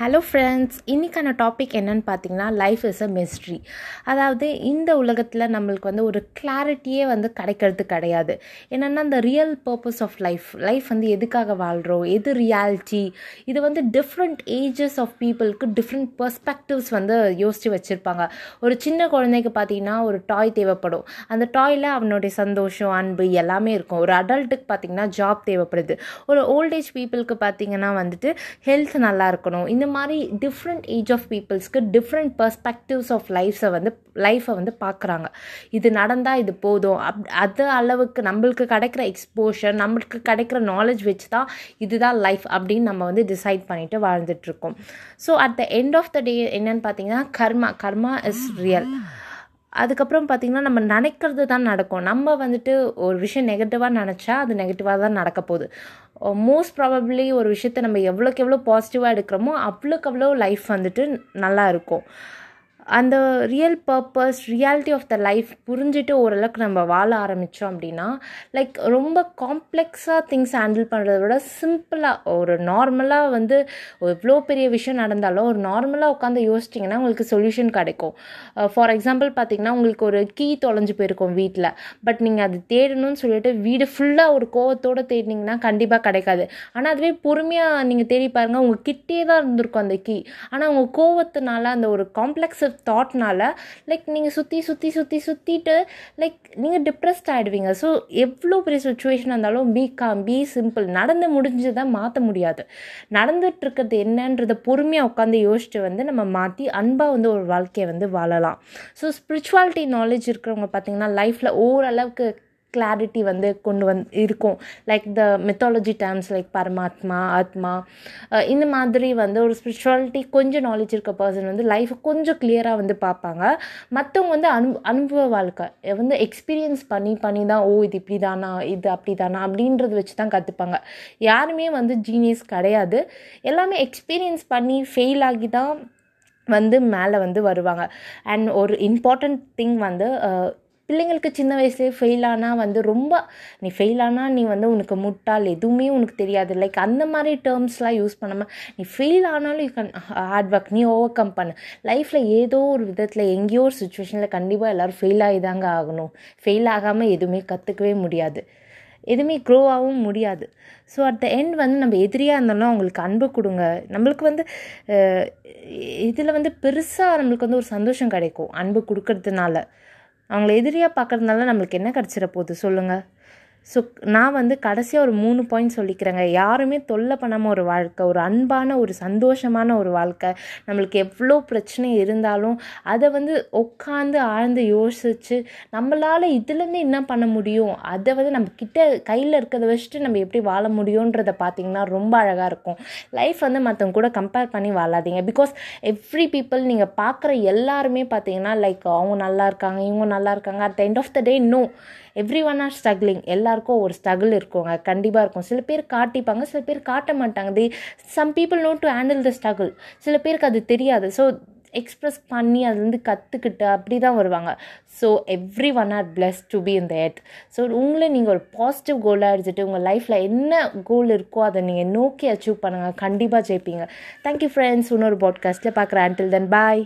Hello friends இன்றைக்கான topic என்னன்னு பார்த்தீங்கன்னா லைஃப் இஸ் அ மிஸ்ட்ரி அதாவது இந்த உலகத்தில் நம்மளுக்கு வந்து ஒரு கிளாரிட்டியே வந்து கிடைக்கிறது கிடையாது. என்னென்னா அந்த real purpose of life life வந்து எதுக்காக வாழ்கிறோம் எது ரியாலிட்டி இது வந்து டிஃப்ரெண்ட் ஏஜஸ் ஆஃப் பீப்புளுக்கு டிஃப்ரெண்ட் பர்ஸ்பெக்டிவ்ஸ் வந்து யோசித்து வச்சுருப்பாங்க. ஒரு சின்ன குழந்தைக்கு பார்த்தீங்கன்னா ஒரு டாய் தேவைப்படும். அந்த டாயில் அவனுடைய சந்தோஷம் அன்பு எல்லாமே இருக்கும். ஒரு அடல்ட்டுக்கு பார்த்தீங்கன்னா ஜாப் தேவைப்படுது. ஒரு ஓல்டேஜ் பீப்புளுக்கு பார்த்தீங்கன்னா வந்துட்டு ஹெல்த் நல்லா இருக்கணும். இந்த மாதிரி டிஃப்ரெண்ட் ஏஜ் ஆஃப் பீப்புள்ஸ்க்கு டிஃப்ரெண்ட் பர்ஸ்பெக்டிவ்ஸ் ஆஃப் லைஃஸை வந்து லைஃப்பை வந்து பார்க்குறாங்க. இது நடந்தால் இது போதும். அப் அது அளவுக்கு நம்மளுக்கு கிடைக்கிற எக்ஸ்போஷர் நம்மளுக்கு கிடைக்கிற நாலேஜ் வச்சு தான் இதுதான் லைஃப் அப்படின்னு நம்ம வந்து டிசைட் பண்ணிட்டு வாழ்ந்துட்டுருக்கோம் so at the end of the day என்னன்னு பார்த்தீங்கன்னா கர்மா கர்மா இஸ் ரியல் அதுக்கப்புறம் பார்த்திங்கன்னா நம்ம நினைக்கிறது தான் நடக்கும். நம்ம வந்துட்டு ஒரு விஷயம் நெகட்டிவாக நினச்சா அது நெகட்டிவாக தான் நடக்க போகுது. மோஸ்ட் ப்ராபப்ளி ஒரு விஷயத்த நம்ம எவ்வளோக்கு எவ்வளோ பாசிட்டிவாக எடுக்கிறோமோ அவ்வளோக்கு அவ்வளோ லைஃப் வந்துட்டு நல்லா இருக்கும். அந்த real purpose reality of the life புரிஞ்சுட்டு ஓரளவுக்கு நம்ம வாழ ஆரம்பித்தோம் அப்படின்னா லைக் ரொம்ப காம்ப்ளெக்ஸாக திங்ஸ் ஹேண்டில் பண்ணுறத விட சிம்பிளாக ஒரு நார்மலாக வந்து எவ்வளோ பெரிய விஷயம் நடந்தாலும் ஒரு நார்மலாக உட்காந்து யோசிச்சிங்கன்னா உங்களுக்கு சொல்யூஷன் கிடைக்கும். ஃபார் எக்ஸாம்பிள் பார்த்தீங்கன்னா உங்களுக்கு ஒரு கீ தொலைஞ்சு போயிருக்கும் வீட்டில் பட் நீங்கள் அது தேடணும்னு சொல்லிட்டு வீடு ஃபுல்லாக ஒரு கோவத்தோடு தேடினீங்கன்னா கண்டிப்பாக கிடைக்காது. ஆனால் அதுவே பொறுமையாக நீங்கள் தேடி பாருங்கள் உங்கள் கிட்டே தான் இருந்திருக்கும் அந்த கீ ஆனால் உங்கள் கோவத்தினால அந்த ஒரு காம்ப்ளெக்ஸ் தாட்னால லைக் நீங்கள் சுற்றி சுற்றி சுற்றி சுற்றிட்டு லைக் நீங்கள் டிப்ரெஸ்ட் ஆகிடுவீங்க ஸோ எவ்வளோ பெரிய சுச்சுவேஷன் இருந்தாலும் பி காம் பி சிம்பிள் நடந்து முடிஞ்சதை மாற்ற முடியாது. நடந்துட்டு இருக்கிறது என்னன்றதை பொறுமையாக உட்காந்து யோசிச்சு வந்து நம்ம மாற்றி அன்பாக வந்து ஒரு வாழ்க்கையை வந்து வாழலாம். ஸோ ஸ்பிரிச்சுவாலிட்டி நாலேஜ் இருக்கிறவங்க பார்த்தீங்கன்னா லைஃப்பில் ஓரளவுக்கு கிளாரிட்டி வந்து கொண்டு வந் இருக்கும். Like the methodology terms like பரமாத்மா ஆத்மா இந்த மாதிரி வந்து ஒரு ஸ்பிரிச்சுவாலிட்டி கொஞ்சம் நாலேஜ் இருக்க பர்சன் வந்து லைஃப்பை கொஞ்சம் கிளியராக வந்து பார்ப்பாங்க. மற்றவங்க வந்து அனு அனுபவ வாழ்க்கை வந்து எக்ஸ்பீரியன்ஸ் பண்ணி பண்ணி தான் ஓ இது இப்படி தானா இது அப்படி தானா அப்படின்றது வச்சு தான் கற்றுப்பாங்க யாருமே வந்து ஜீனியஸ் கிடையாது. எல்லாமே எக்ஸ்பீரியன்ஸ் பண்ணி ஃபெயில் ஆகி தான் வந்து மேலே வந்து வருவாங்க. அண்ட் ஒரு இம்பார்ட்டண்ட் திங் வந்து பிள்ளைங்களுக்கு சின்ன வயசுலேயே ஃபெயில் ஆனால் வந்து ரொம்ப நீ ஃபெயில் ஆனால் நீ வந்து உனக்கு முட்டாள் எதுவுமே உனக்கு தெரியாது. லைக் அந்த மாதிரி டேர்ம்ஸ்லாம் யூஸ் பண்ணாமல் நீ ஃபெயில் ஆனாலும் யூ கன் ஹார்ட் ஒர்க் நீ ஓவர் கம் பண்ணு லைஃப்பில் ஏதோ ஒரு விதத்தில் எங்கேயோ ஒரு சுச்சுவேஷனில் கண்டிப்பாக எல்லோரும் ஃபெயில் ஆகி தாங்க ஆகணும். ஃபெயில் ஆகாமல் எதுவுமே கற்றுக்கவே முடியாது. எதுவுமே க்ரோ ஆகவும் முடியாது. ஸோ அட் த எண்ட் வந்து நம்ம எதிரியாக இருந்தாலும் அவங்களுக்கு அன்பு கொடுங்க. நம்மளுக்கு வந்து இதில் வந்து பெருசாக நம்மளுக்கு வந்து ஒரு சந்தோஷம் கிடைக்கும். அன்பு கொடுக்கறதுனால. அவங்கள எதிரியாக பார்க்குறதுனால நம்மளுக்கு என்ன கிடச்சிட போகுது? சொல்லுங்கள் ஸோ நான் வந்து கடைசியாக ஒரு மூணு பாயிண்ட் சொல்லிக்கிறேங்க. யாருமே தொல்லை பண்ணாமல் ஒரு வாழ்க்கை ஒரு அன்பான ஒரு சந்தோஷமான ஒரு வாழ்க்கை நம்மளுக்கு எவ்வளோ பிரச்சனை இருந்தாலும் அதை வந்து உட்காந்து ஆழ்ந்து யோசித்து நம்மளால் இதுலேருந்து என்ன பண்ண முடியும்? அதை வந்து நம்ம கிட்ட கையில் இருக்கிறத வச்சுட்டு நம்ம எப்படி வாழ முடியுன்றதை பார்த்திங்கன்னா ரொம்ப அழகாக இருக்கும். லைஃப் வந்து மற்றவங்க கூட கம்பேர் பண்ணி வாழாதீங்க. பிகாஸ் எவ்ரி பீப்புள் நீங்கள் பார்க்குற எல்லாருமே பார்த்தீங்கன்னா லைக் அவங்க நல்லா இருக்காங்க இவங்க நல்லா இருக்காங்க. At the end of the day no everyone are struggling எல்லாருக்கும் ஒரு ஸ்ட்ரகிள் இருக்குங்க கண்டிப்பாக இருக்கும். சில பேர் காட்டிப்பாங்க சில பேர் காட்ட மாட்டாங்க. The some people not to handle the struggle சில பேருக்கு அது தெரியாது. ஸோ எக்ஸ்ப்ரெஸ் பண்ணி அதுலேருந்து கற்றுக்கிட்டு அப்படி தான் வருவாங்க. So everyone are bless to be the head so உங்களை நீங்கள் ஒரு பாசிட்டிவ் கோலாக எடுத்துகிட்டு உங்கள் லைஃப்பில் என்ன கோல் இருக்கோ அதை நீங்கள் நோக்கி அச்சீவ் பண்ணுங்கள் கண்டிப்பாக ஜெயிப்பீங்க. தேங்க்யூ ஃப்ரெண்ட்ஸ் இன்னொரு பாட்காஸ்ட்டில் பார்க்குறேன். அண்டில் தென் பாய்